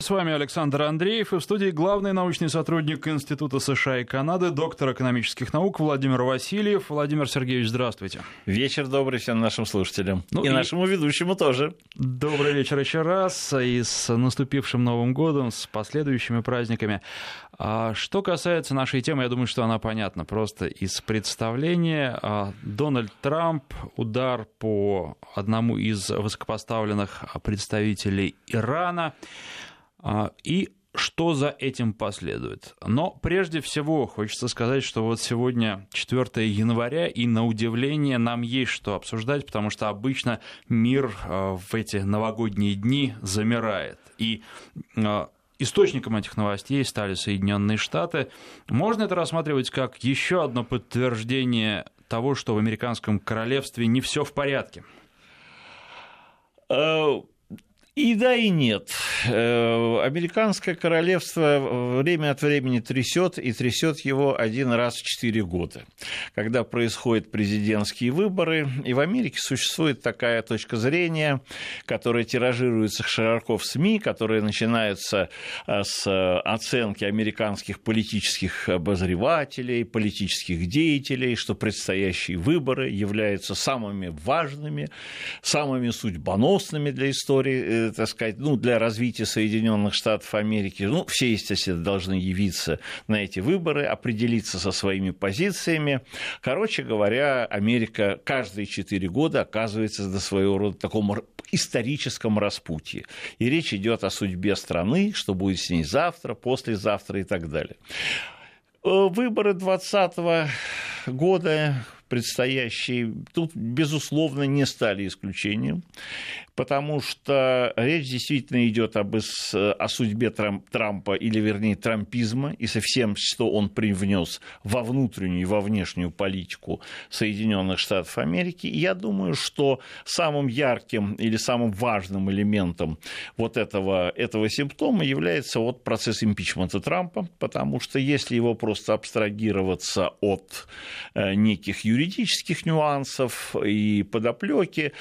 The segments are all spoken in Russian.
С вами Александр Андреев и в студии главный научный сотрудник Института США и Канады, доктор экономических наук Владимир Васильев. Владимир Сергеевич, здравствуйте. Вечер добрый всем нашим слушателям. Ну, и, и нашему ведущему тоже. Добрый вечер еще раз. И с наступившим Новым годом, с последующими праздниками. А что касается нашей темы, я думаю, что она понятна. Просто из представления а, Дональд Трамп, удар по одному из высокопоставленных представителей Ирана – и что за этим последует. Но прежде всего хочется сказать, что вот сегодня 4 января, и на удивление нам есть что обсуждать, потому что обычно мир а, в эти новогодние дни замирает. И а, источником этих новостей стали Соединенные Штаты. Можно это рассматривать как еще одно подтверждение того, что в американском королевстве не все в порядке? Э, и да, и нет. Э, американское королевство время от времени трясет, и трясет его один раз в четыре года, когда происходят президентские выборы. И в Америке существует такая точка зрения, которая тиражируется широко в СМИ, которая начинается э, с оценки американских политических обозревателей, политических деятелей, что предстоящие выборы являются самыми важными, самыми судьбоносными для истории э, так сказать, ну, для развития Соединенных Штатов Америки, ну, все, естественно, должны явиться на эти выборы, определиться со своими позициями. Короче говоря, Америка каждые четыре года оказывается на своего рода таком историческом распутье. И речь идет о судьбе страны, что будет с ней завтра, послезавтра и так далее. Э, выборы 2020 года предстоящие, тут, безусловно, не стали исключением потому что речь действительно идет об, о судьбе Трампа, или вернее трампизма, и со всем, что он привнес во внутреннюю и во внешнюю политику Соединенных Штатов Америки. Я думаю, что самым ярким или самым важным элементом вот этого, этого симптома является вот процесс импичмента Трампа, потому что если его просто абстрагироваться от э, неких юридических нюансов и подоплеки,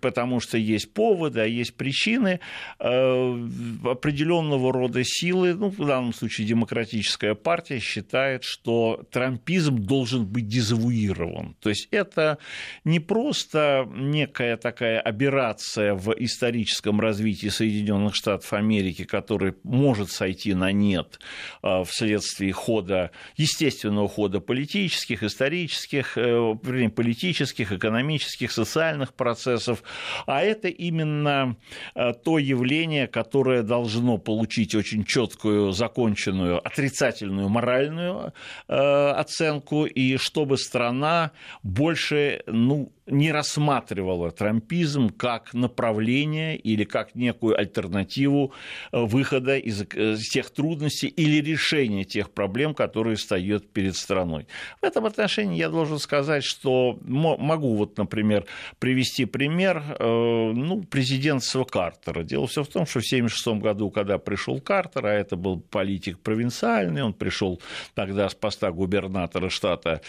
потому что есть поводы, а есть причины э, определенного рода силы, ну, в данном случае демократическая партия считает, что трампизм должен быть дезавуирован. То есть это не просто некая такая операция в историческом развитии Соединенных Штатов Америки, который может сойти на нет э, вследствие хода, естественного хода политических, исторических, э, политических, экономических, социальных процессов, а это это именно э, то явление, которое должно получить очень четкую, законченную, отрицательную моральную э, оценку, и чтобы страна больше ну, не рассматривала трампизм как направление или как некую альтернативу э, выхода из тех трудностей или решения тех проблем, которые стоят перед страной. В этом отношении я должен сказать, что могу вот, например, привести пример ну, президентства Картера. Дело все в том, что в 1976 году, когда пришел Картер, а это был политик провинциальный, он пришел тогда с поста губернатора штата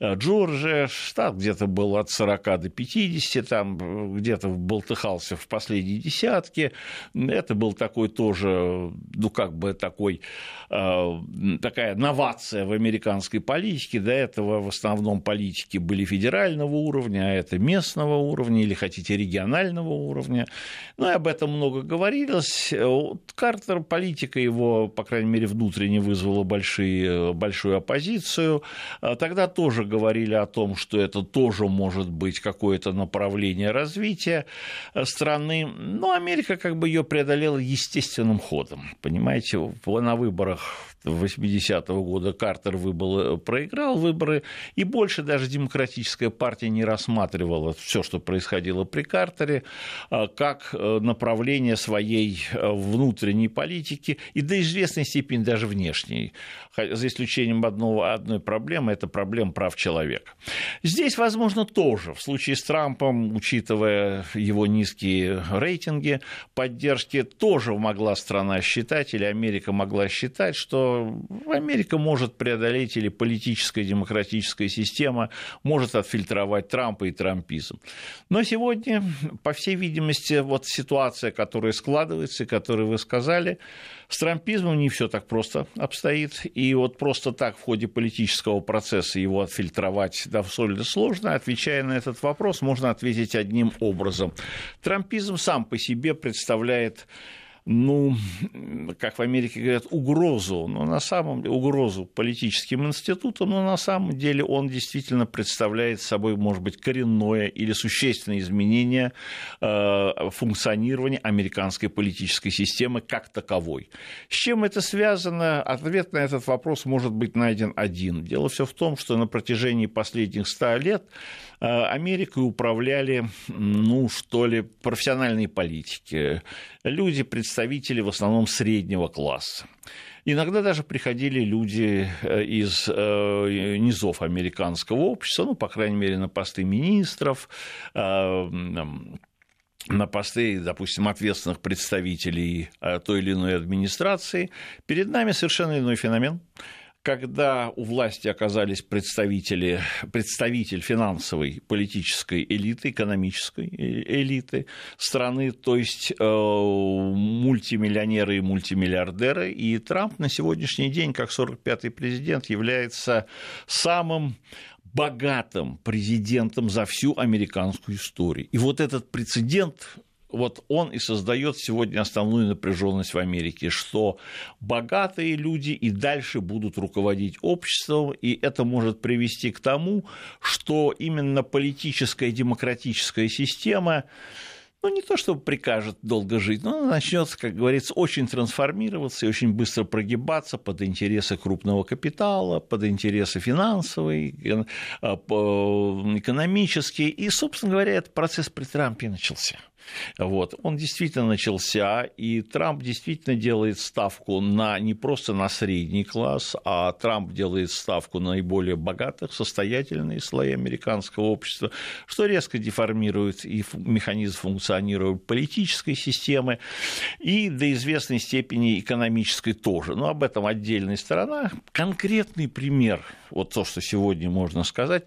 э, Джорджия, штат где-то был от 40 до 50, там где-то болтыхался в последней десятке. Это был такой тоже, ну, как бы такой, э, такая новация в американской политике. До этого в основном политики были федерального уровня, а это местного уровня или, хотите, регионального уровня. Ну и об этом много говорилось. Картер, политика его, по крайней мере, внутренне вызвала большие, большую оппозицию. А тогда тоже говорили о том, что это тоже может быть какое-то направление развития страны. Но Америка как бы ее преодолела естественным ходом. Понимаете, на выборах 80-го года Картер выбыл, проиграл выборы, и больше даже демократическая партия не рассматривала все, что происходило при Картере, а, как э, направление своей э, внутренней политики и до известной степени даже внешней, за исключением одного, одной проблемы, это проблема прав человека. Здесь, возможно, тоже в случае с Трампом, учитывая его низкие рейтинги поддержки, тоже могла страна считать, или Америка могла считать, что Америка может преодолеть, или политическая демократическая система может отфильтровать Трампа и трампизм. Но сегодня, по всей видимости, вот ситуация, которая складывается, которую вы сказали, с трампизмом не все так просто обстоит, и вот просто так в ходе политического процесса его отфильтровать довольно сложно. Отвечая на этот вопрос, можно ответить одним образом. Трампизм сам по себе представляет ну, как в Америке говорят, угрозу, но на самом деле угрозу политическим институтам, но на самом деле он действительно представляет собой, может быть, коренное или существенное изменение э, функционирования американской политической системы как таковой. С чем это связано? Ответ на этот вопрос может быть найден один. Дело все в том, что на протяжении последних ста лет э, Америкой управляли, ну, что ли, профессиональные политики, люди, представители в основном среднего класса. Иногда даже приходили люди э, из э, низов американского общества, ну, по крайней мере, на посты министров, э, на посты, допустим, ответственных представителей той или иной администрации. Перед нами совершенно иной феномен когда у власти оказались представители, представитель финансовой, политической элиты, экономической элиты страны, то есть э, мультимиллионеры и мультимиллиардеры, и Трамп на сегодняшний день, как 45-й президент, является самым богатым президентом за всю американскую историю. И вот этот прецедент вот он и создает сегодня основную напряженность в Америке, что богатые люди и дальше будут руководить обществом, и это может привести к тому, что именно политическая демократическая система ну, не то, чтобы прикажет долго жить, но начнет, как говорится, очень трансформироваться и очень быстро прогибаться под интересы крупного капитала, под интересы финансовые, а, экономические. И, собственно говоря, этот процесс при Трампе начался. Вот. Он действительно начался, и Трамп действительно делает ставку на, не просто на средний класс, а Трамп делает ставку на наиболее богатых, состоятельные слои американского общества, что резко деформирует и механизм функционирования политической системы, и до известной степени экономической тоже. Но об этом отдельная сторона. Конкретный пример, вот то, что сегодня можно сказать,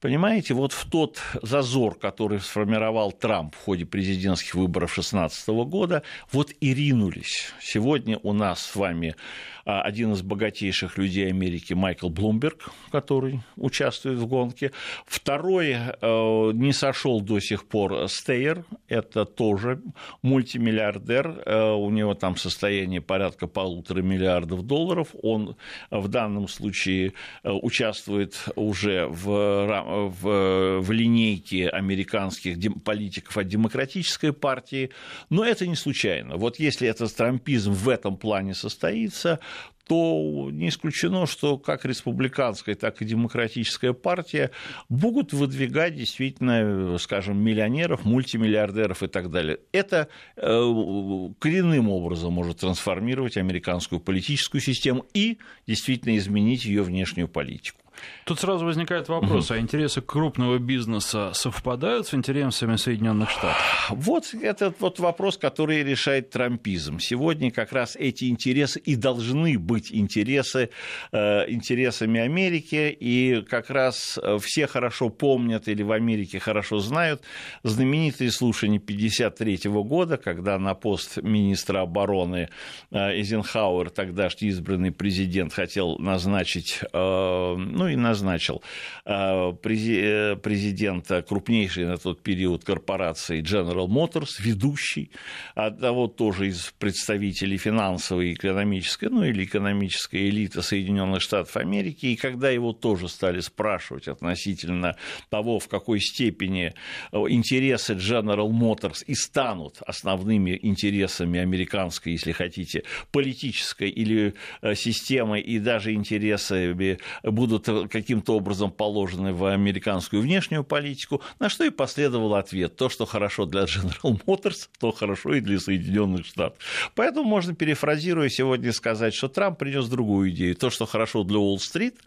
понимаете, вот в тот зазор, который сформировал Трамп в ходе президентских выборов 2016 года, вот и ринулись. Сегодня у нас с вами один из богатейших людей Америки Майкл Блумберг, который участвует в гонке. Второй э, не сошел до сих пор Стейер, это тоже мультимиллиардер, э, у него там состояние порядка полутора миллиардов долларов, он в данном случае э, участвует уже в, в, в линейке американских политиков от демократической партии, но это не случайно. Вот если этот трампизм в этом плане состоится, то не исключено, что как республиканская, так и демократическая партия будут выдвигать действительно, скажем, миллионеров, мультимиллиардеров и так далее. Это э, коренным образом может трансформировать американскую политическую систему и действительно изменить ее внешнюю политику. Тут сразу возникает вопрос, угу. а интересы крупного бизнеса совпадают с интересами Соединенных Штатов? Вот этот вот вопрос, который решает трампизм. Сегодня как раз эти интересы и должны быть интересы, э, интересами Америки, и как раз э, все хорошо помнят или в Америке хорошо знают знаменитые слушания 1953 года, когда на пост министра обороны э, Эйзенхауэр, тогдашний избранный президент, хотел назначить, ну, ну и назначил э, президента крупнейшей на тот период корпорации General Motors, ведущий, одного тоже из представителей финансовой, экономической, ну или экономической элиты Соединенных Штатов Америки, и когда его тоже стали спрашивать относительно того, в какой степени э, интересы General Motors и станут основными интересами американской, если хотите, политической или э, системы, и даже интересы будут каким-то образом положены в американскую внешнюю политику, на что и последовал ответ. То, что хорошо для General Motors, то хорошо и для Соединенных Штатов. Поэтому можно, перефразируя сегодня, сказать, что Трамп принес другую идею. То, что хорошо для Уолл-стрит,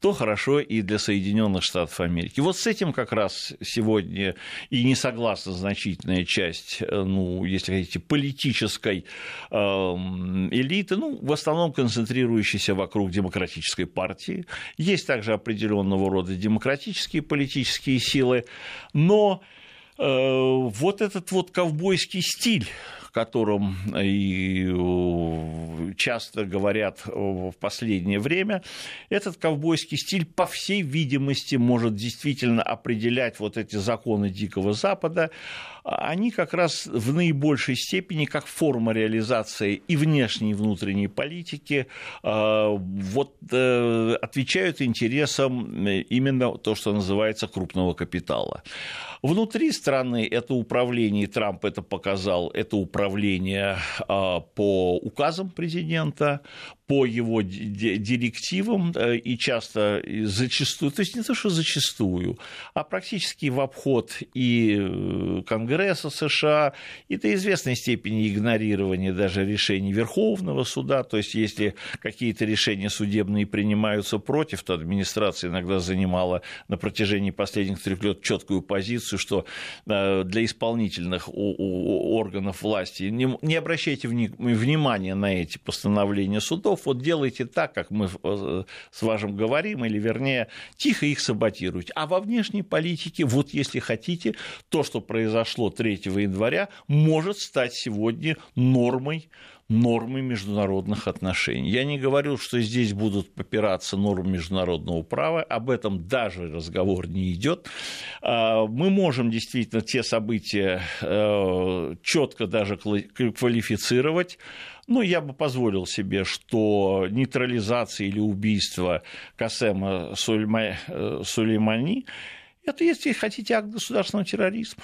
то хорошо и для Соединенных Штатов Америки. Вот с этим как раз сегодня и не согласна значительная часть, э, ну, если хотите, политической эм, элиты, ну, в основном концентрирующейся вокруг демократической партии. Есть также определенного рода демократические политические силы, но э, вот этот вот ковбойский стиль, котором и часто говорят в последнее время, этот ковбойский стиль, по всей видимости, может действительно определять вот эти законы Дикого Запада, они как раз в наибольшей степени как форма реализации и внешней, и внутренней политики э, вот, э, отвечают интересам именно то, что называется крупного капитала. Внутри страны это управление, Трамп это показал, это управление по указам президента, по его директивам э, и часто зачастую, то есть не то, что зачастую, а практически в обход и э, Конгресса США, и до известной степени игнорирование даже решений Верховного суда, то есть если какие-то решения судебные принимаются против, то администрация иногда занимала на протяжении последних трех лет четкую позицию, что э, для исполнительных органов власти не обращайте внимания на эти постановления судов, вот делайте так, как мы э, с вашим говорим, или вернее, тихо их саботируйте. А во внешней политике, вот если хотите, то, что произошло 3 января, может стать сегодня нормой нормы международных отношений. Я не говорю, что здесь будут попираться нормы международного права, об этом даже разговор не идет. А, мы можем действительно те события э, четко даже квалифицировать. Ну, я бы позволил себе, что нейтрализация или убийство Касема э, Сулеймани – это, если хотите, акт государственного терроризма.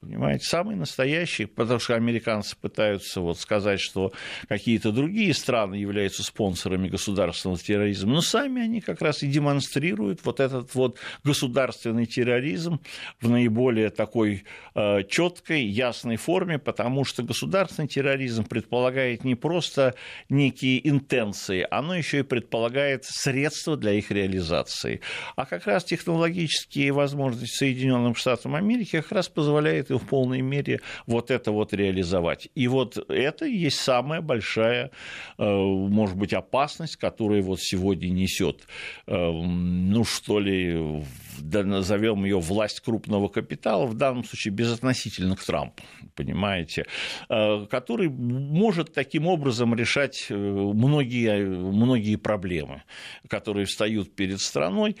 Понимаете, самый настоящий, потому что американцы пытаются вот сказать, что какие-то другие страны являются спонсорами государственного терроризма, но сами они как раз и демонстрируют вот этот вот государственный терроризм в наиболее такой э, четкой, ясной форме, потому что государственный терроризм предполагает не просто некие интенции, оно еще и предполагает средства для их реализации. А как раз технологические возможности Соединенным Штатам Америки как раз позволяют и в полной мере вот это вот реализовать. И вот это и есть самая большая, э, может быть, опасность, которую вот сегодня несет, э, ну что ли, назовем ее власть крупного капитала, в данном случае безотносительно к Трампу, понимаете, э, который может таким образом решать многие, многие проблемы, которые встают перед страной.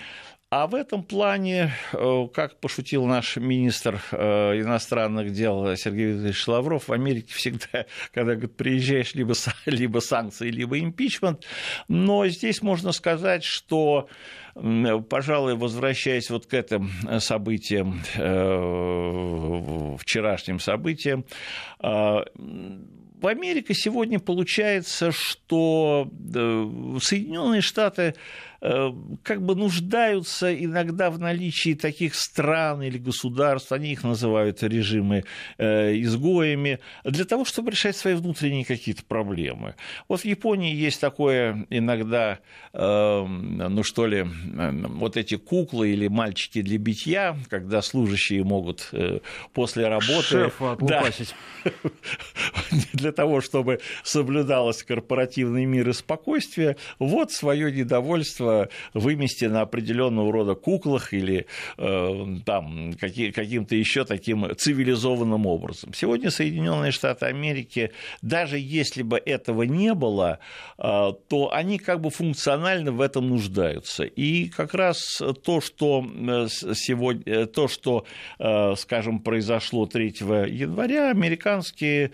А в этом плане, э, как пошутил наш министр э, иностранных дел Сергей Викторович Лавров, в Америке всегда, когда говорит, приезжаешь, либо, либо санкции, либо импичмент. Но здесь можно сказать, что пожалуй, возвращаясь вот к этим событиям, э, вчерашним событиям, в Америке сегодня получается, что Соединенные Штаты как бы нуждаются иногда в наличии таких стран или государств, они их называют режимы э, изгоями, для того, чтобы решать свои внутренние какие-то проблемы. Вот в Японии есть такое иногда, э, ну что ли, вот эти куклы или мальчики для битья, когда служащие могут после работы... Шефа да, для того, чтобы соблюдалось корпоративный мир и спокойствие, вот свое недовольство общество вымести на определенного рода куклах или э, там, каким-то еще таким цивилизованным образом. Сегодня Соединенные Штаты Америки, даже если бы этого не было, э, то они как бы функционально в этом нуждаются. И как раз то, что, э, сегодня, то, что скажем, произошло 3 января, американские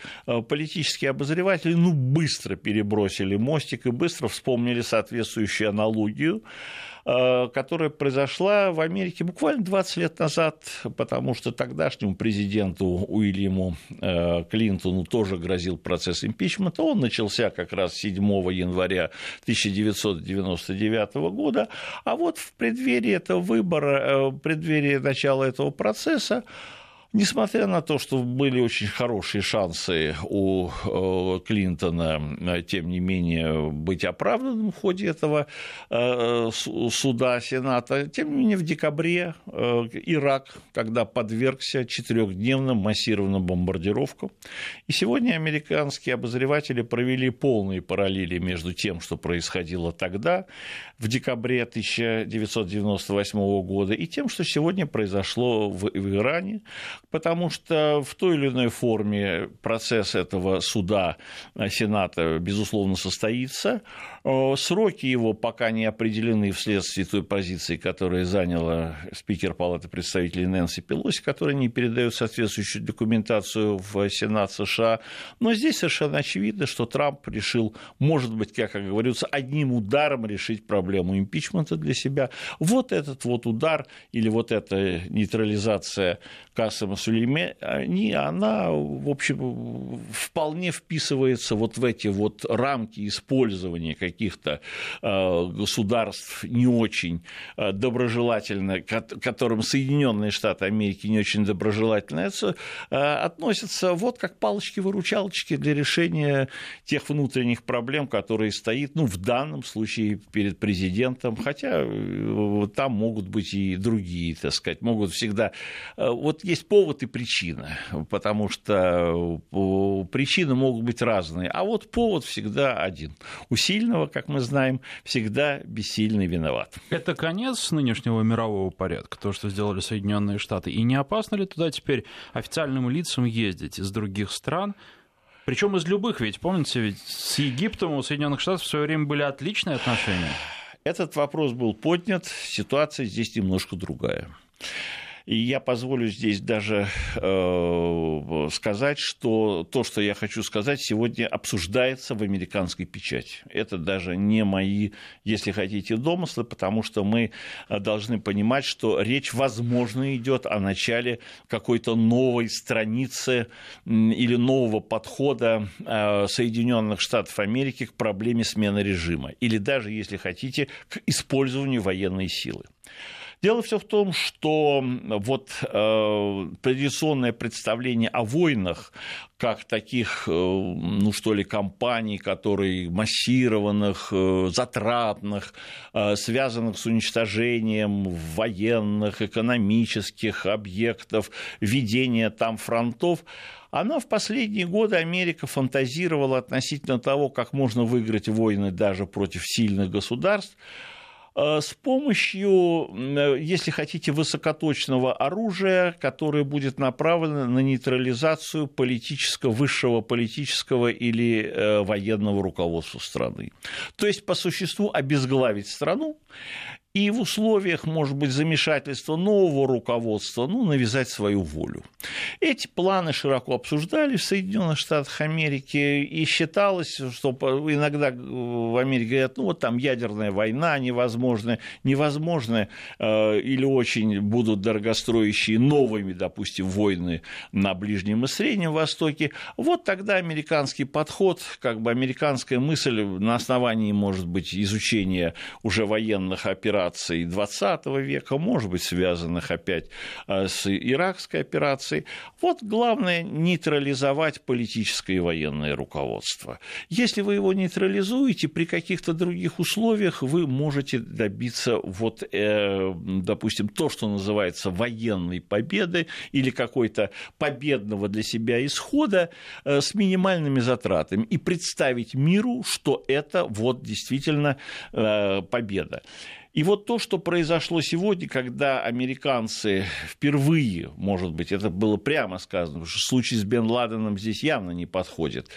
политические обозреватели ну, быстро перебросили мостик и быстро вспомнили соответствующую аналогию Э, которая произошла в Америке буквально 20 лет назад, потому что тогдашнему президенту Уильяму э, Клинтону тоже грозил процесс импичмента. Он начался как раз 7 января 1999 года, а вот в преддверии этого выбора, э, в преддверии начала этого процесса Несмотря на то, что были очень хорошие шансы у э, Клинтона, э, тем не менее, быть оправданным в ходе этого э, суда Сената, тем не менее, в декабре Ирак тогда подвергся четырехдневным массированным бомбардировкам. И сегодня американские обозреватели провели полные параллели между тем, что происходило тогда, в декабре 1998 года, и тем, что сегодня произошло в Иране потому что в той или иной форме процесс этого суда э, Сената, безусловно, состоится. Э, сроки его пока не определены вследствие той позиции, которую заняла спикер Палаты представителей Нэнси Пелоси, которая не передает соответствующую документацию в Сенат США. Но здесь совершенно очевидно, что Трамп решил, может быть, как говорится, одним ударом решить проблему импичмента для себя. Вот этот вот удар или вот эта нейтрализация Кассама Сулеймани, она, в общем, вполне вписывается вот в эти вот рамки использования каких-то э, государств не очень э, доброжелательно, которым Соединенные Штаты Америки не очень доброжелательно э, относятся вот как палочки-выручалочки для решения тех внутренних проблем, которые стоит, ну, в данном случае перед президентом, хотя там могут быть и другие, так сказать, могут всегда... Вот есть повод и причина, потому что причины могут быть разные, а вот повод всегда один. У сильного, как мы знаем, всегда бессильный виноват. Это конец нынешнего мирового порядка, то, что сделали Соединенные Штаты. И не опасно ли туда теперь официальным лицам ездить из других стран, причем из любых, ведь помните, ведь с Египтом у Соединенных Штатов в свое время были отличные отношения. Этот вопрос был поднят, ситуация здесь немножко другая. И я позволю здесь даже э, сказать, что то, что я хочу сказать, сегодня обсуждается в американской печати. Это даже не мои, если хотите, домыслы, потому что мы должны понимать, что речь, возможно, идет о начале какой-то новой страницы или нового подхода э, Соединенных Штатов Америки к проблеме смены режима, или даже, если хотите, к использованию военной силы. Дело все в том, что вот э, традиционное представление о войнах как таких, э, ну что ли, компаний, которые массированных, э, затратных, э, связанных с уничтожением военных, экономических объектов, ведения там фронтов, она в последние годы Америка фантазировала относительно того, как можно выиграть войны даже против сильных государств, с помощью, э, если хотите, высокоточного оружия, которое будет направлено на нейтрализацию политического, высшего политического или э, военного руководства страны. То есть, по существу, обезглавить страну и в условиях, может быть, замешательства нового руководства, ну, навязать свою волю. Эти планы широко обсуждались в Соединенных Штатах Америки, и считалось, что иногда в Америке говорят, ну, вот там ядерная война невозможна, невозможно э, или очень будут дорогостроящие новыми, допустим, войны на Ближнем и Среднем Востоке. Вот тогда американский подход, как бы американская мысль на основании, может быть, изучения уже военных операций, операций XX века, может быть, связанных опять э, с иракской операцией. Вот главное нейтрализовать политическое и военное руководство. Если вы его нейтрализуете, при каких-то других условиях вы можете добиться, вот, э, допустим, то, что называется военной победы или какой-то победного для себя исхода э, с минимальными затратами и представить миру, что это вот действительно победа. И вот то, что произошло сегодня, когда американцы впервые, может быть, это было прямо сказано, потому что случай с Бен Ладеном здесь явно не подходит,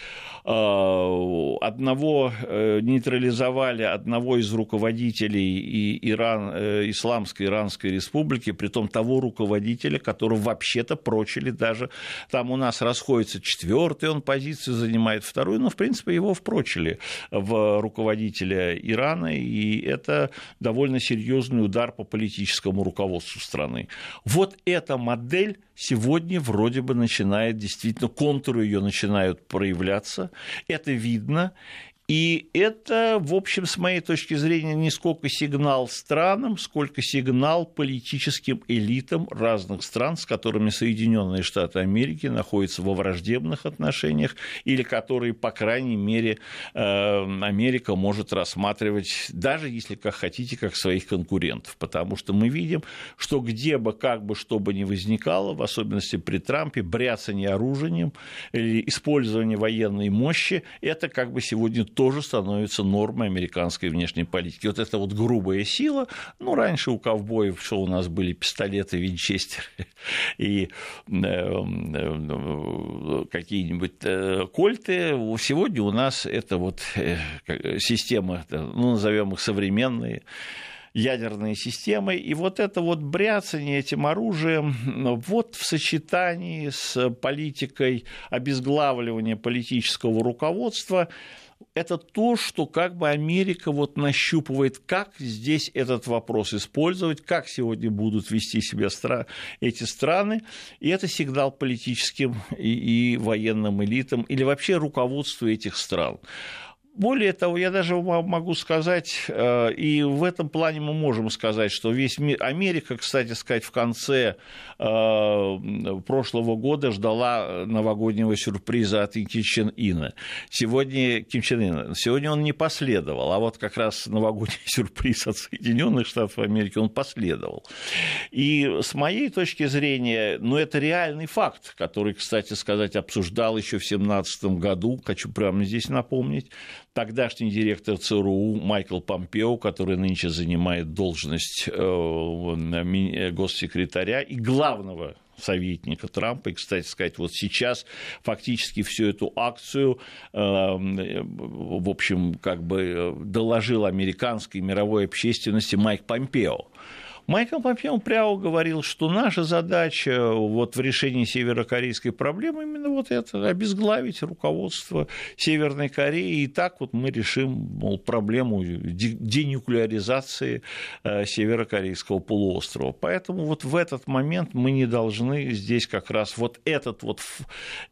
а, одного э, нейтрализовали, одного из руководителей Иран, э, Исламской Иранской Республики, при том того руководителя, которого вообще-то прочили даже, там у нас расходится четвертый, он позицию занимает вторую, но, в принципе, его впрочили в руководителя Ирана, и это довольно довольно серьезный удар по политическому руководству страны. Вот эта модель сегодня вроде бы начинает действительно, контуры ее начинают проявляться, это видно, и это, в общем, с моей точки зрения, не сколько сигнал странам, сколько сигнал политическим элитам разных стран, с которыми Соединенные Штаты Америки находятся во враждебных отношениях, или которые, по крайней мере, э, Америка может рассматривать, даже если, как хотите, как своих конкурентов. Потому что мы видим, что где бы, как бы, что бы ни возникало, в особенности при Трампе, бряцание оружием или использование военной мощи, это как бы сегодня тоже становится нормой американской внешней политики. Вот эта вот грубая сила, ну, раньше у ковбоев, что у нас были пистолеты Винчестер и э, э, какие-нибудь э, кольты, сегодня у нас это вот система, ну, назовем их современные, ядерные системы. И вот это вот бряцание этим оружием, вот в сочетании с политикой обезглавливания политического руководства, это то, что как бы Америка вот нащупывает, как здесь этот вопрос использовать, как сегодня будут вести себя стра- эти страны, и это сигнал политическим и, и военным элитам или вообще руководству этих стран. Более того, я даже могу сказать, э, и в этом плане мы можем сказать, что весь мир, Америка, кстати сказать, в конце э, прошлого года ждала новогоднего сюрприза от Ким Чен Ина. Сегодня Ким Чен Ина, сегодня он не последовал, а вот как раз новогодний сюрприз от Соединенных Штатов Америки он последовал. И с моей точки зрения, ну это реальный факт, который, кстати сказать, обсуждал еще в 2017 году, хочу прямо здесь напомнить, тогдашний директор ЦРУ Майкл Помпео, который нынче занимает должность э, э, госсекретаря и главного советника Трампа. И, кстати сказать, вот сейчас фактически всю эту акцию, э, в общем, как бы доложил американской мировой общественности Майк Помпео. Майкл Помпео прямо говорил, что наша задача вот в решении северокорейской проблемы именно вот это, обезглавить руководство Северной Кореи, и так вот мы решим мол, проблему денуклеаризации э, северокорейского полуострова. Поэтому вот в этот момент мы не должны здесь как раз вот этот вот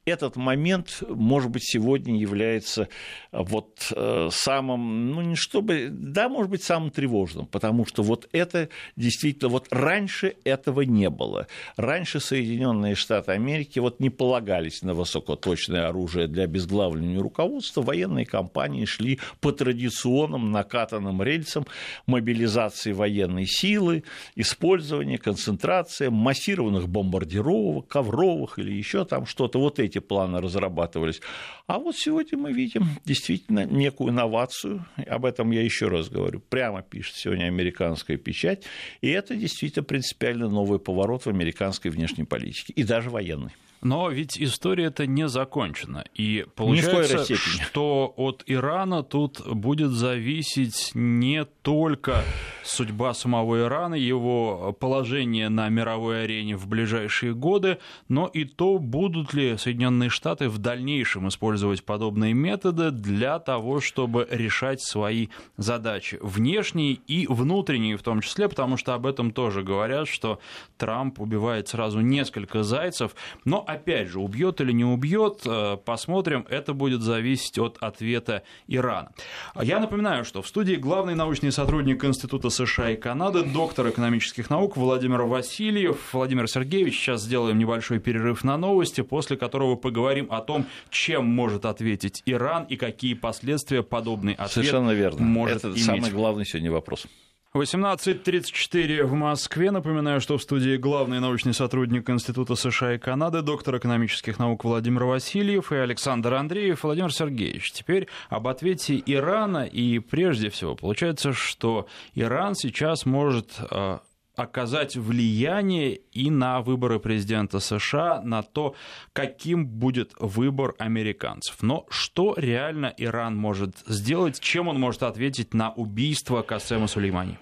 этот момент, может быть, сегодня является вот э, самым, ну не чтобы, да, может быть, самым тревожным, потому что вот это действительно действительно, вот раньше этого не было. Раньше Соединенные Штаты Америки вот не полагались на высокоточное оружие для обезглавливания руководства. Военные компании шли по традиционным накатанным рельсам мобилизации военной силы, использования, концентрация массированных бомбардировок, ковровых или еще там что-то. Вот эти планы разрабатывались. А вот сегодня мы видим действительно некую инновацию, об этом я еще раз говорю, прямо пишет сегодня американская печать, и это действительно принципиально новый поворот в американской внешней политике, и даже военной. Но ведь история это не закончена. И получается, что от Ирана тут будет зависеть не только судьба самого Ирана, его положение на мировой арене в ближайшие годы, но и то, будут ли Соединенные Штаты в дальнейшем использовать подобные методы для того, чтобы решать свои задачи внешние и внутренние в том числе, потому что об этом тоже говорят, что Трамп убивает сразу несколько зайцев, но опять же, убьет или не убьет, э, посмотрим, это будет зависеть от ответа Ирана. Я напоминаю, что в студии главный научный сотрудник Института США и Канады, доктор экономических наук Владимир Васильев. Владимир Сергеевич, сейчас сделаем небольшой перерыв на новости, после которого поговорим о том, чем может ответить Иран и какие последствия подобный ответ Совершенно верно. может Это иметь. самый главный сегодня вопрос. 18.34 в Москве. Напоминаю, что в студии главный научный сотрудник Института США и Канады, доктор экономических наук Владимир Васильев и Александр Андреев. Владимир Сергеевич, теперь об ответе Ирана. И прежде всего, получается, что Иран сейчас может э, оказать влияние и на выборы президента США, на то, каким будет выбор американцев. Но что реально Иран может сделать, чем он может ответить на убийство Касема Сулеймани?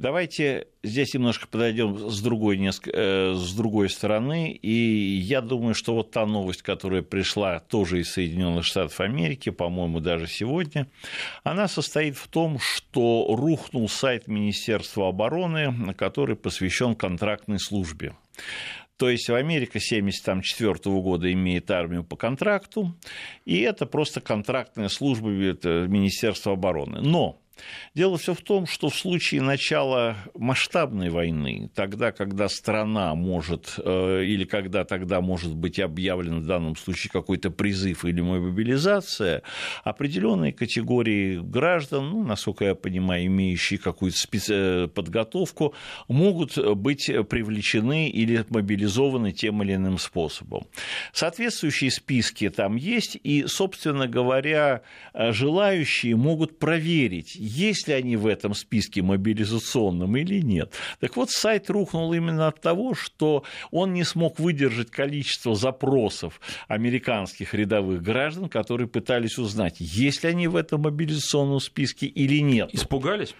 Давайте здесь немножко подойдем с другой, э, с другой стороны. И я думаю, что вот та новость, которая пришла тоже из Соединенных Штатов Америки, по-моему, даже сегодня, она состоит в том, что рухнул сайт Министерства обороны, который посвящен контрактной службе. То есть Америка 1974 года имеет армию по контракту, и это просто контрактная служба Министерства обороны. Но Дело все в том, что в случае начала масштабной войны, тогда, когда страна может, э, или когда тогда может быть объявлен в данном случае какой-то призыв или мобилизация, определенные категории граждан, ну, насколько я понимаю, имеющие какую-то специ... Э, подготовку, могут быть привлечены или мобилизованы тем или иным способом. Соответствующие списки там есть, и, собственно говоря, э, желающие могут проверить, есть ли они в этом списке мобилизационном или нет. Так вот, сайт рухнул именно от того, что он не смог выдержать количество запросов американских рядовых граждан, которые пытались узнать, есть ли они в этом мобилизационном списке или нет. Испугались?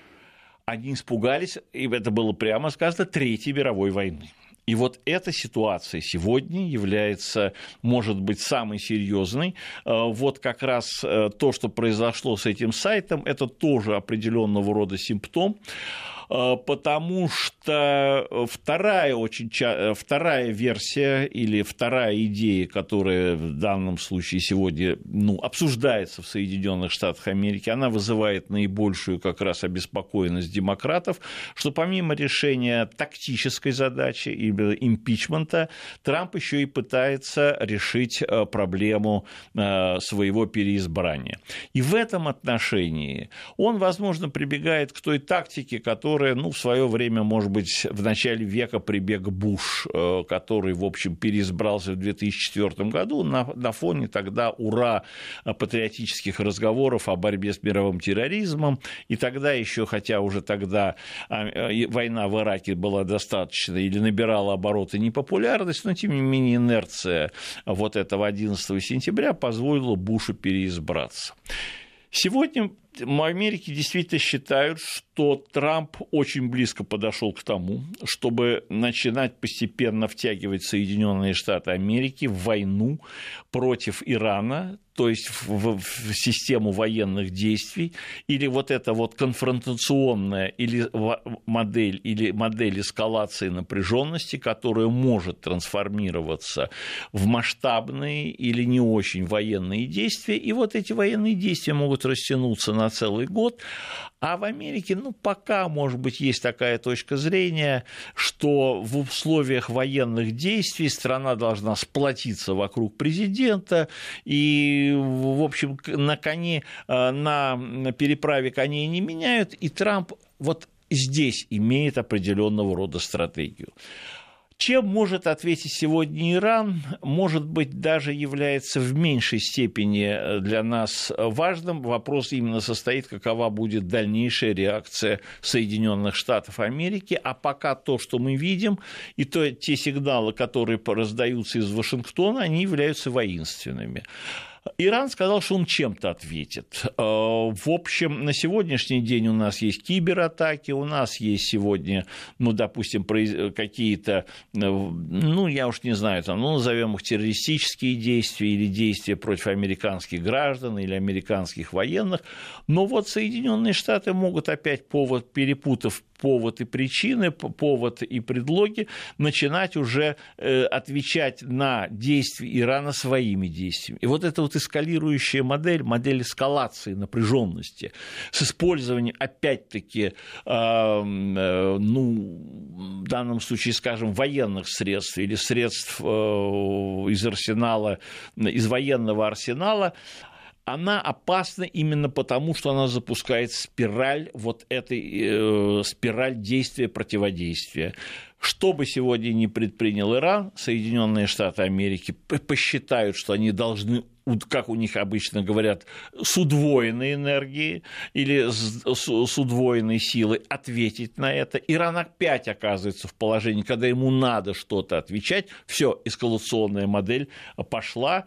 Они испугались, и это было прямо сказано, Третьей мировой войны. И вот эта ситуация сегодня является, может быть, самой серьезной. Э, вот как раз э, то, что произошло с этим сайтом, это тоже определенного рода симптом. Э, потому что вторая, очень, э, вторая версия или вторая идея, которая в данном случае сегодня ну, обсуждается в Соединенных Штатах Америки, она вызывает наибольшую как раз обеспокоенность демократов, что помимо решения тактической задачи или импичмента, Трамп еще и пытается решить э, проблему своего переизбрания. И в этом отношении он, возможно, прибегает к той тактике, которая которая, ну, в свое время, может быть, в начале века прибег Буш, э, который, в общем, переизбрался в 2004 году на, на фоне тогда ура патриотических разговоров о борьбе с мировым терроризмом. И тогда еще, хотя уже тогда а, э, война в Ираке была достаточно или набирала обороты непопулярность, но, тем не менее, инерция вот этого 11 сентября позволила Бушу переизбраться. Сегодня в Америке действительно считают, что Трамп очень близко подошел к тому, чтобы начинать постепенно втягивать Соединенные Штаты Америки в войну против Ирана, то есть в, в систему военных действий, или вот эта вот конфронтационная или модель, или модель эскалации напряженности, которая может трансформироваться в масштабные или не очень военные действия, и вот эти военные действия могут растянуться на целый год, а в Америке, ну, пока, может быть, есть такая точка зрения, что в условиях военных действий страна должна сплотиться вокруг президента, и, в общем, на коне, э, на переправе коней не меняют, и Трамп вот здесь имеет определенного рода стратегию. Чем может ответить сегодня Иран, может быть, даже является в меньшей степени э, для нас важным. Вопрос именно состоит, какова будет дальнейшая реакция Соединенных Штатов Америки. А пока то, что мы видим, и то, те сигналы, которые раздаются из Вашингтона, они являются воинственными. Иран сказал, что он чем-то ответит. Э, в общем, на сегодняшний день у нас есть кибератаки, у нас есть сегодня, ну, допустим, какие-то, э, ну, я уж не знаю, там, ну, назовем их террористические действия или действия против американских граждан или американских военных. Но вот Соединенные Штаты могут опять повод, перепутав повод и причины, повод и предлоги, начинать уже э, отвечать на действия Ирана своими действиями. И вот эта вот эскалирующая модель, модель эскалации напряженности с использованием, опять-таки, э, ну, в данном случае, скажем, военных средств или средств э, из арсенала, из военного арсенала, она опасна именно потому, что она запускает спираль вот этой э, спираль действия противодействия. Что бы сегодня ни предпринял Иран, Соединенные Штаты Америки посчитают, что они должны как у них обычно говорят, с удвоенной энергией или с, с удвоенной силой ответить на это. Иран опять оказывается в положении, когда ему надо что-то отвечать. Все, эскалационная модель пошла.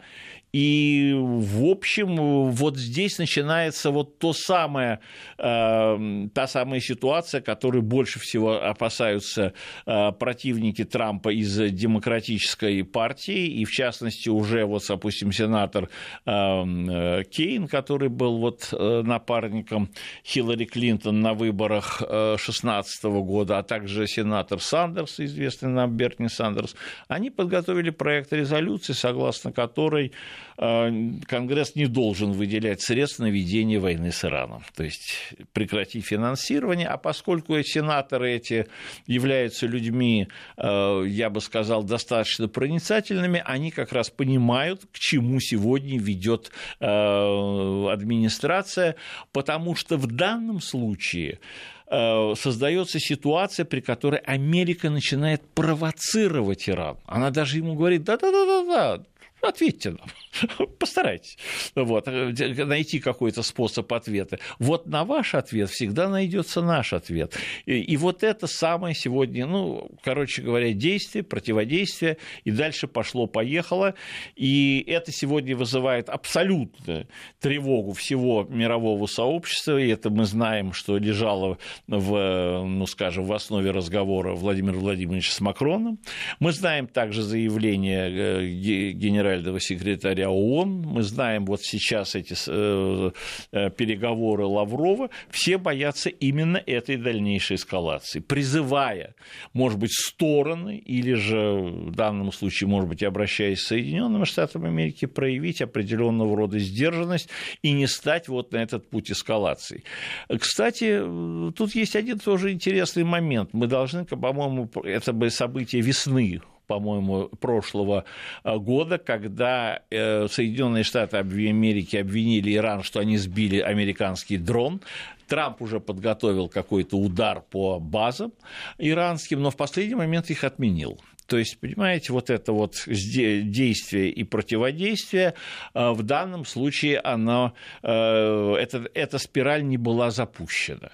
И, в общем, вот здесь начинается вот то самое, э, та самая ситуация, которую больше всего опасаются э, противники Трампа из демократической партии, и, в частности, уже, вот, допустим, сенатор эм, э, Кейн, который был вот э, напарником Хиллари Клинтон на выборах 2016 э, года, а также сенатор Сандерс, известный нам Берни Сандерс, они подготовили проект резолюции, согласно которой Конгресс не должен выделять средства на ведение войны с Ираном, то есть прекратить финансирование, а поскольку сенаторы эти являются людьми, а, я бы сказал, достаточно проницательными, они как раз понимают, к чему сегодня ведет а, администрация, потому что в данном случае создается ситуация, при которой Америка начинает провоцировать Иран. Она даже ему говорит, да-да-да-да, ответьте нам, постарайтесь вот, найти какой-то способ ответа. Вот на ваш ответ всегда найдется наш ответ. И, и вот это самое сегодня, ну, короче говоря, действие, противодействие, и дальше пошло-поехало, и это сегодня вызывает абсолютную тревогу всего мирового сообщества, и это мы знаем, что лежало в, ну, скажем, в основе разговора Владимира Владимировича с Макроном. Мы знаем также заявление э, генерального генерального секретаря ООН, мы знаем вот сейчас эти э, э, переговоры Лаврова, все боятся именно этой дальнейшей эскалации, призывая, может быть, стороны или же в данном случае, может быть, обращаясь к Соединенным Штатам Америки, проявить определенного рода сдержанность и не стать вот на этот путь эскалации. Кстати, тут есть один тоже интересный момент. Мы должны, по-моему, это бы событие весны по-моему, прошлого э, года, когда э, Соединенные Штаты Америки обвинили Иран, что они сбили американский дрон. Трамп уже подготовил какой-то удар по базам иранским, но в последний момент их отменил. То есть, понимаете, вот это вот действие и противодействие, э, в данном случае оно, это, эта спираль не была запущена.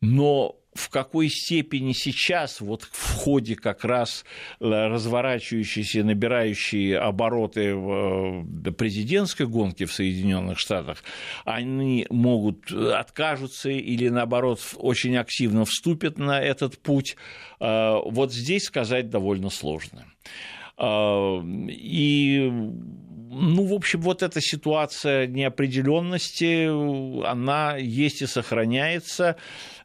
Но в какой степени сейчас, вот в ходе как раз э, разворачивающейся, набирающей обороты э, президентской гонки в Соединенных Штатах, они могут э, откажутся или, наоборот, очень активно вступят на этот путь, вот здесь сказать довольно сложно. И ну, в общем, вот эта ситуация неопределенности, она есть и сохраняется.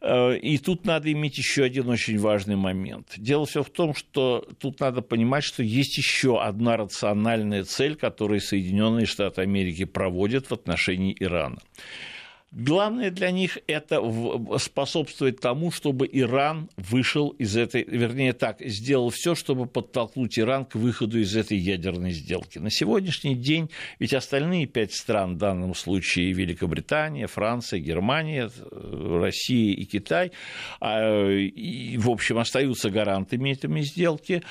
Э, и тут надо иметь еще один очень важный момент. Дело все в том, что тут надо понимать, что есть еще одна рациональная цель, которую Соединенные Штаты Америки проводят в отношении Ирана. Главное для них это способствовать тому, чтобы Иран вышел из этой, вернее так, сделал все, чтобы подтолкнуть Иран к выходу из этой ядерной сделки. На сегодняшний день ведь остальные пять стран, в данном случае Великобритания, Франция, Германия, Россия и Китай, а, в общем, остаются гарантами этой сделки,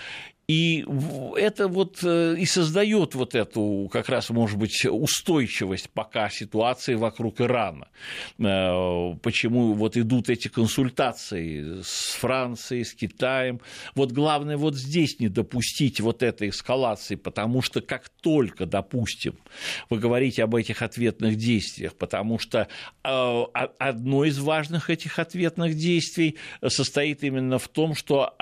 и это вот э, и создает вот эту как раз, может быть, устойчивость пока ситуации вокруг Ирана. Э, почему вот идут эти консультации с Францией, с Китаем. Вот главное вот здесь не допустить вот этой эскалации, потому что как только, допустим, вы говорите об этих ответных действиях, потому что э, одно из важных этих ответных действий состоит именно в том, что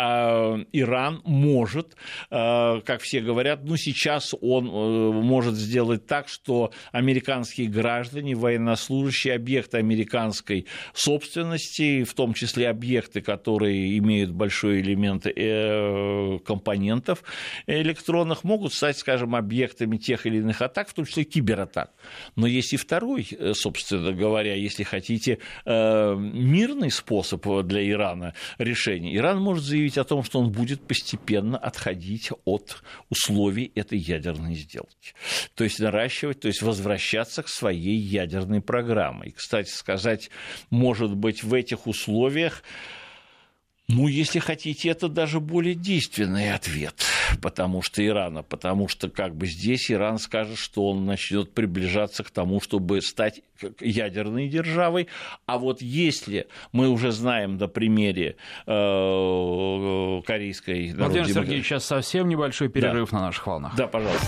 Иран может как все говорят, ну, сейчас он э, может сделать так, что американские граждане, военнослужащие, объекты американской собственности, в том числе объекты, которые имеют большой элемент э, компонентов электронных, могут стать, скажем, объектами тех или иных атак, в том числе кибератак. Но есть и второй, собственно говоря, если хотите, мирный способ для Ирана решения. Иран может заявить о том, что он будет постепенно отходить отходить от условий этой ядерной сделки. То есть наращивать, то есть возвращаться к своей ядерной программе. И, кстати сказать, может быть, в этих условиях ну, если хотите, это даже более действенный ответ, потому что Ирана, потому что как бы здесь Иран скажет, что он начнет приближаться к тому, чтобы стать ядерной державой, а вот если мы уже знаем на примере э, корейской Владимир Сергеевич, сейчас совсем небольшой перерыв да. на наших волнах. Да, пожалуйста.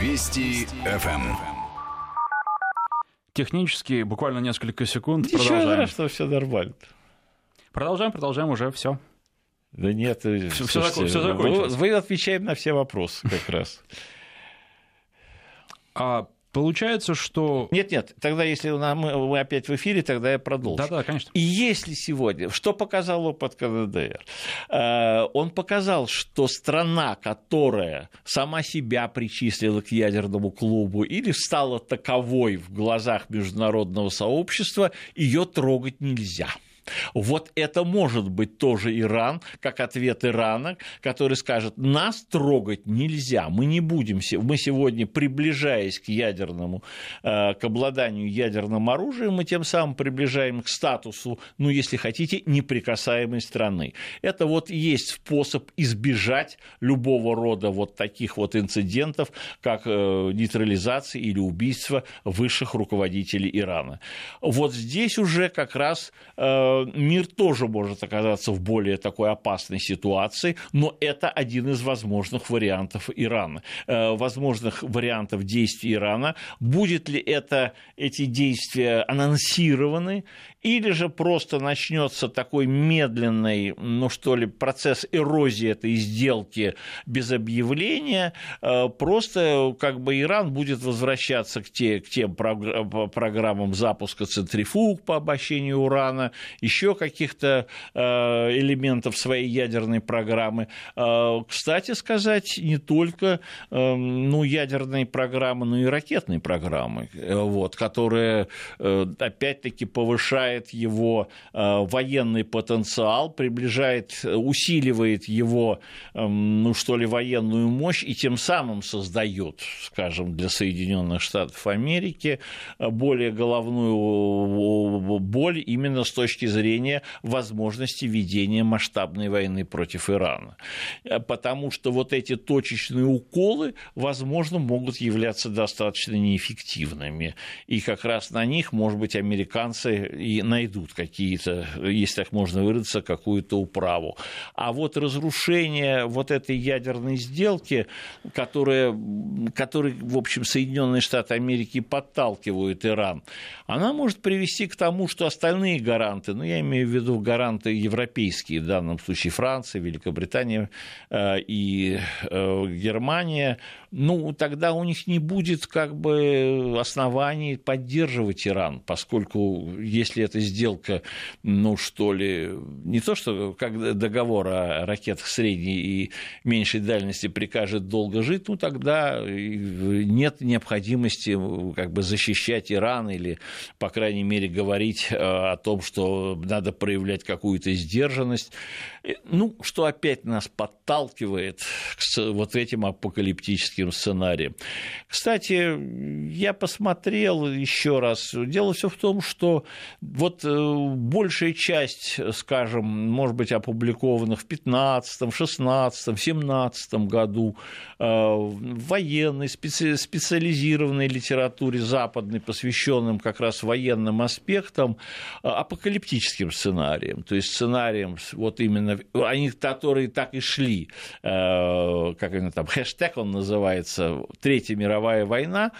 Вести ФМ технически буквально несколько секунд. Ничего продолжаем. что все нормально. Продолжаем, продолжаем уже, все. Да нет, все, все, все закончилось. Вы отвечаем на все вопросы как раз. А Получается, что... Нет, нет, тогда если мы опять в эфире, тогда я продолжу. Да, да, конечно. И если сегодня, что показал опыт КНДР? Э, он показал, что страна, которая сама себя причислила к ядерному клубу или стала таковой в глазах международного сообщества, ее трогать нельзя. Вот это может быть тоже Иран, как ответ Ирана, который скажет, нас трогать нельзя, мы не будем, мы сегодня, приближаясь к ядерному, э, к обладанию ядерным оружием, мы тем самым приближаем к статусу, ну, если хотите, неприкасаемой страны. Это вот есть способ избежать любого рода вот таких вот инцидентов, как э, нейтрализация или убийство высших руководителей Ирана. Вот здесь уже как раз э, мир тоже может оказаться в более такой опасной ситуации, но это один из возможных вариантов Ирана, э, возможных вариантов действий Ирана. Будет ли это, эти действия анонсированы или же просто начнется такой медленный, ну что ли, процесс эрозии этой сделки без объявления, э, просто как бы Иран будет возвращаться к, те, к тем программам запуска центрифуг по обогащению урана, еще каких-то э, элементов своей ядерной программы. Э, кстати сказать, не только ну, ядерной программы, но и ракетной программы, вот, которая опять-таки повышает повышает его э, военный потенциал, приближает, усиливает его, эм, ну что ли, военную мощь и тем самым создает, скажем, для Соединенных Штатов Америки э, более головную боль именно с точки зрения возможности ведения масштабной войны против Ирана. Э, потому что вот эти точечные уколы, возможно, могут являться достаточно неэффективными. И как раз на них, может быть, американцы и найдут какие-то, если так можно выразиться, какую-то управу. А вот разрушение вот этой ядерной сделки, которая, которой, в общем, Соединенные Штаты Америки подталкивают Иран, она может привести к тому, что остальные гаранты, ну, я имею в виду гаранты европейские, в данном случае Франция, Великобритания э, и э, Германия, ну, тогда у них не будет как бы оснований поддерживать Иран, поскольку если эта сделка, ну, что ли, не то, что как договор о ракетах средней и меньшей дальности прикажет долго жить, ну, тогда нет необходимости как бы защищать Иран или, по крайней мере, говорить э, о том, что надо проявлять какую-то сдержанность. Ну, что опять нас подталкивает к вот этим апокалиптическим сценариям. Кстати, я посмотрел еще раз. Дело все в том, что вот э, большая часть, скажем, может быть, опубликованных в 15, 16, 17 году э, военной, специ, специализированной литературе западной, посвященным как раз военным аспектам, э, апокалиптическим сценариям, то есть сценариям вот именно они, которые так и шли, как они там, хэштег он называется, Третья мировая война,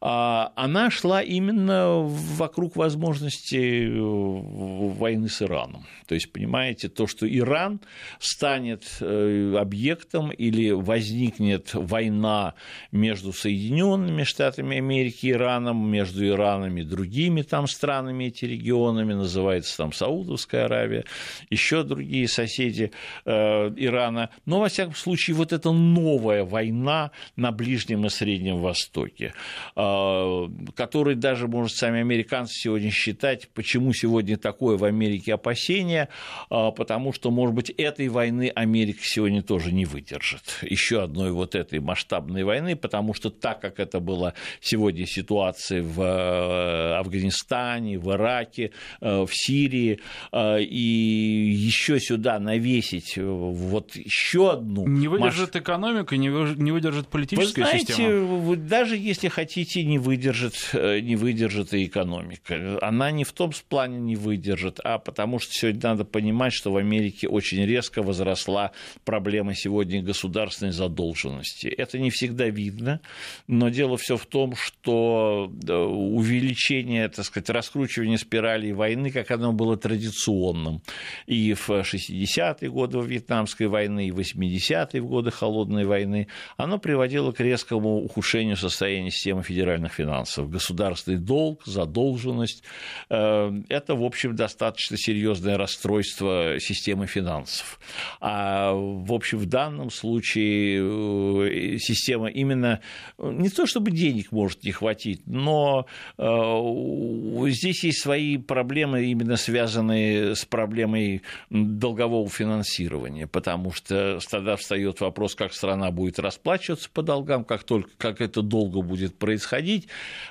а, она шла именно вокруг возможности войны с Ираном. То есть, понимаете, то, что Иран станет э, объектом или возникнет война между Соединенными Штатами Америки и Ираном, между Ираном и другими там странами, эти регионами, называется там Саудовская Аравия, еще другие соседи, э, Ирана. Но, во всяком случае, вот эта новая война на Ближнем и Среднем Востоке, э, которой даже, может, сами американцы сегодня считать, почему сегодня такое в Америке опасение? Потому что, может быть, этой войны Америка сегодня тоже не выдержит. Еще одной вот этой масштабной войны, потому что так, как это было сегодня ситуация в э, Афганистане, в Ираке, э, в Сирии, э, и еще сюда навесить вот еще одну... Не выдержит маш... экономика, не выдержит политическая Вы знаете, система. даже если хотите, не выдержит, не выдержит и экономика. Она не в том плане не выдержит, а потому что сегодня надо понимать, что в Америке очень резко возросла проблема сегодня государственной задолженности. Это не всегда видно, но дело все в том, что увеличение, так сказать, раскручивание спирали войны, как оно было традиционным и в 60-е годы Вьетнамской войны, и в 80-е годы Холодной войны, оно приводило к резкому ухудшению состояния системы федеральных финансов. Государственный долг, задолженность э, – это, в общем, достаточно серьезное расстройство системы финансов. А, в общем, в данном случае э, система именно не то чтобы денег может не хватить, но э, здесь есть свои проблемы, именно связанные с проблемой долгового финансирования, потому что тогда встает вопрос, как страна будет расплачиваться по долгам, как только как это долго будет происходить.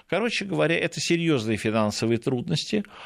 Короче говоря, это серьезные финансовые трудности.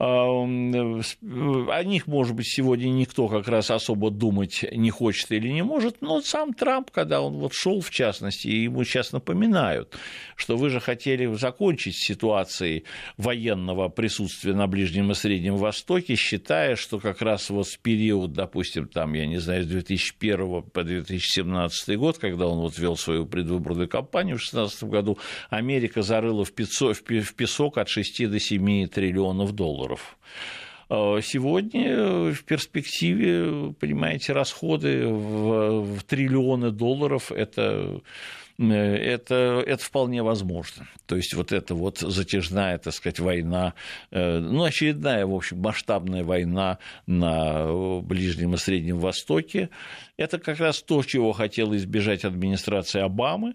О них, может быть, сегодня никто как раз особо думать не хочет или не может, но сам Трамп, когда он вот шел, в частности, ему сейчас напоминают, что вы же хотели закончить ситуацией военного присутствия на Ближнем и Среднем Востоке, считая, что как раз вот в период, допустим, там, я не знаю, с 2001 по 2017 год, когда он вот вел свою предвыборную кампанию в 2016 году, Америка зарыла в песок от 6 до 7 триллионов долларов долларов. А сегодня в перспективе, понимаете, расходы в, в триллионы долларов это это, это вполне возможно. То есть вот эта вот затяжная, так сказать, война, э, ну, очередная, в общем, масштабная война на Ближнем и Среднем Востоке, это как раз то, чего хотела избежать администрация Обамы,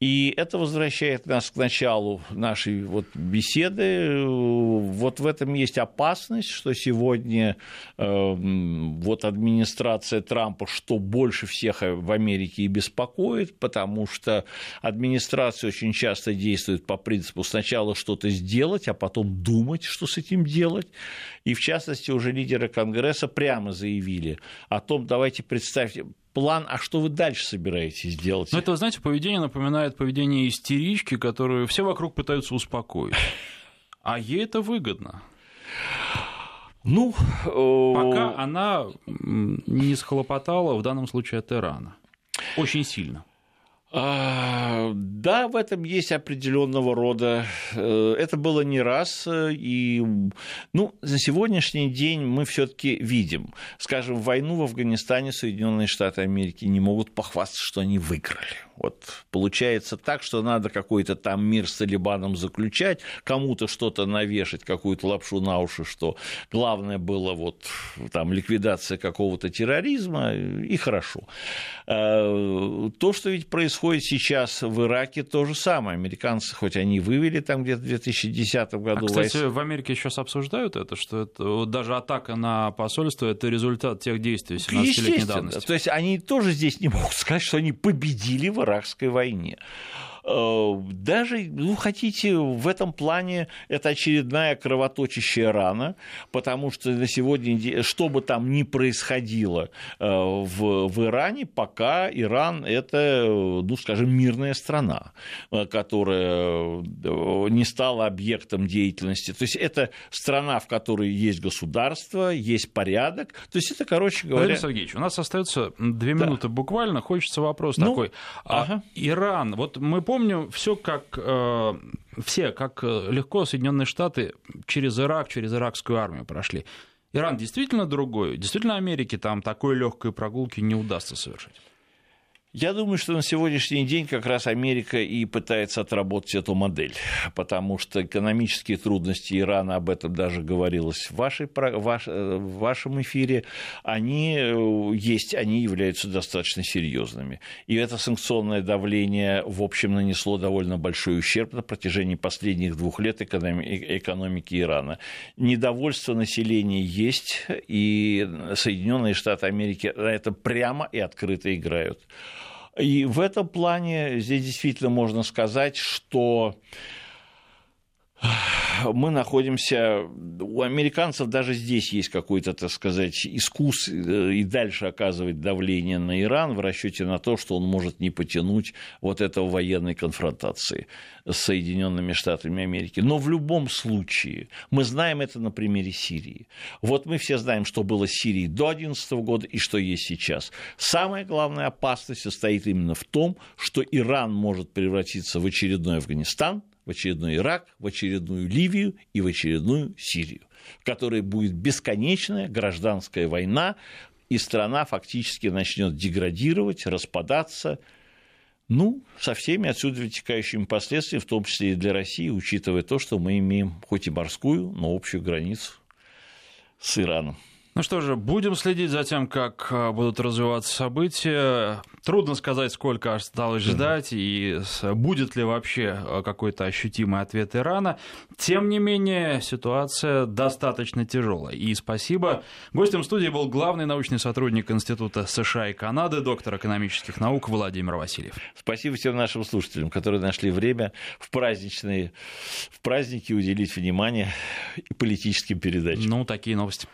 и это возвращает нас к началу нашей вот беседы. Вот в этом есть опасность, что сегодня э, вот администрация Трампа, что больше всех в Америке и беспокоит, потому что администрация очень часто действует по принципу сначала что-то сделать, а потом думать, что с этим делать. И в частности уже лидеры Конгресса прямо заявили о том, давайте представьте, план, а что вы дальше собираетесь делать? Ну, это, знаете, поведение напоминает поведение истерички, которую все вокруг пытаются успокоить. А ей это выгодно. Ну, пока она не схлопотала, в данном случае от Ирана. Очень сильно. А, да, в этом есть определенного рода. Э, это было не раз, э, и ну, за сегодняшний день мы все-таки видим, скажем, войну в Афганистане Соединенные Штаты Америки не могут похвастаться, что они выиграли. Вот получается так, что надо какой-то там мир с Талибаном заключать, кому-то что-то навешать, какую-то лапшу на уши, что главное было вот там ликвидация какого-то терроризма, и хорошо. Э, то, что ведь происходит сейчас в Ираке, то же самое. Американцы, хоть они вывели там где-то в 2010 году... А, кстати, войск... в Америке сейчас обсуждают это, что это, вот даже атака на посольство – это результат тех действий 17-летней давности. То есть они тоже здесь не могут сказать, что они победили в Иракской войне. Э, даже, ну, хотите, в этом плане это очередная кровоточащая рана, потому что на сегодня, что бы там ни происходило э, в, в Иране, пока Иран – это, ну, скажем, мирная страна, э, которая не стала объектом деятельности. То есть это страна, в которой есть государство, есть порядок. То есть это, короче говоря... Владимир Сергеевич, у нас остается две минуты да. буквально. Хочется вопрос ну, такой. А ага. Иран, вот мы помним, помню все как э, все, как э, легко Соединенные Штаты через Ирак, через иракскую армию прошли. Иран действительно другой, действительно Америке там такой легкой прогулки не удастся совершить. Я думаю, что на сегодняшний день как раз Америка и пытается отработать эту модель, потому что экономические трудности Ирана, об этом даже говорилось в, вашей, ваш, э, в вашем эфире, они э, есть, они являются достаточно серьезными. И это санкционное давление, в общем, нанесло довольно большой ущерб на протяжении последних двух лет экономики Ирана. Недовольство населения есть, и Соединенные Штаты Америки на это прямо и открыто играют. И в этом плане здесь действительно можно сказать, что мы находимся, у американцев даже здесь есть какой-то, так сказать, искус э, и дальше оказывать давление на Иран в расчете на то, что он может не потянуть вот этого военной конфронтации с Соединенными Штатами Америки. Но в любом случае, мы знаем это на примере Сирии. Вот мы все знаем, что было с Сирией до 2011 года и что есть сейчас. Самая главная опасность состоит именно в том, что Иран может превратиться в очередной Афганистан – в очередной Ирак, в очередную Ливию и в очередную Сирию, в которой будет бесконечная гражданская война, и страна фактически начнет деградировать, распадаться, ну, со всеми отсюда вытекающими последствиями, в том числе и для России, учитывая то, что мы имеем хоть и морскую, но общую границу с Ираном. Ну что же, будем следить за тем, как а, будут развиваться события. Трудно сказать, сколько осталось ждать и будет ли вообще а, какой-то ощутимый ответ Ирана. Тем не менее, ситуация достаточно тяжелая. И спасибо. Гостем студии был главный научный сотрудник Института США и Канады, доктор экономических наук Владимир Васильев. Спасибо всем нашим слушателям, которые нашли время в праздничные в праздники уделить внимание политическим передачам. Ну, такие новости.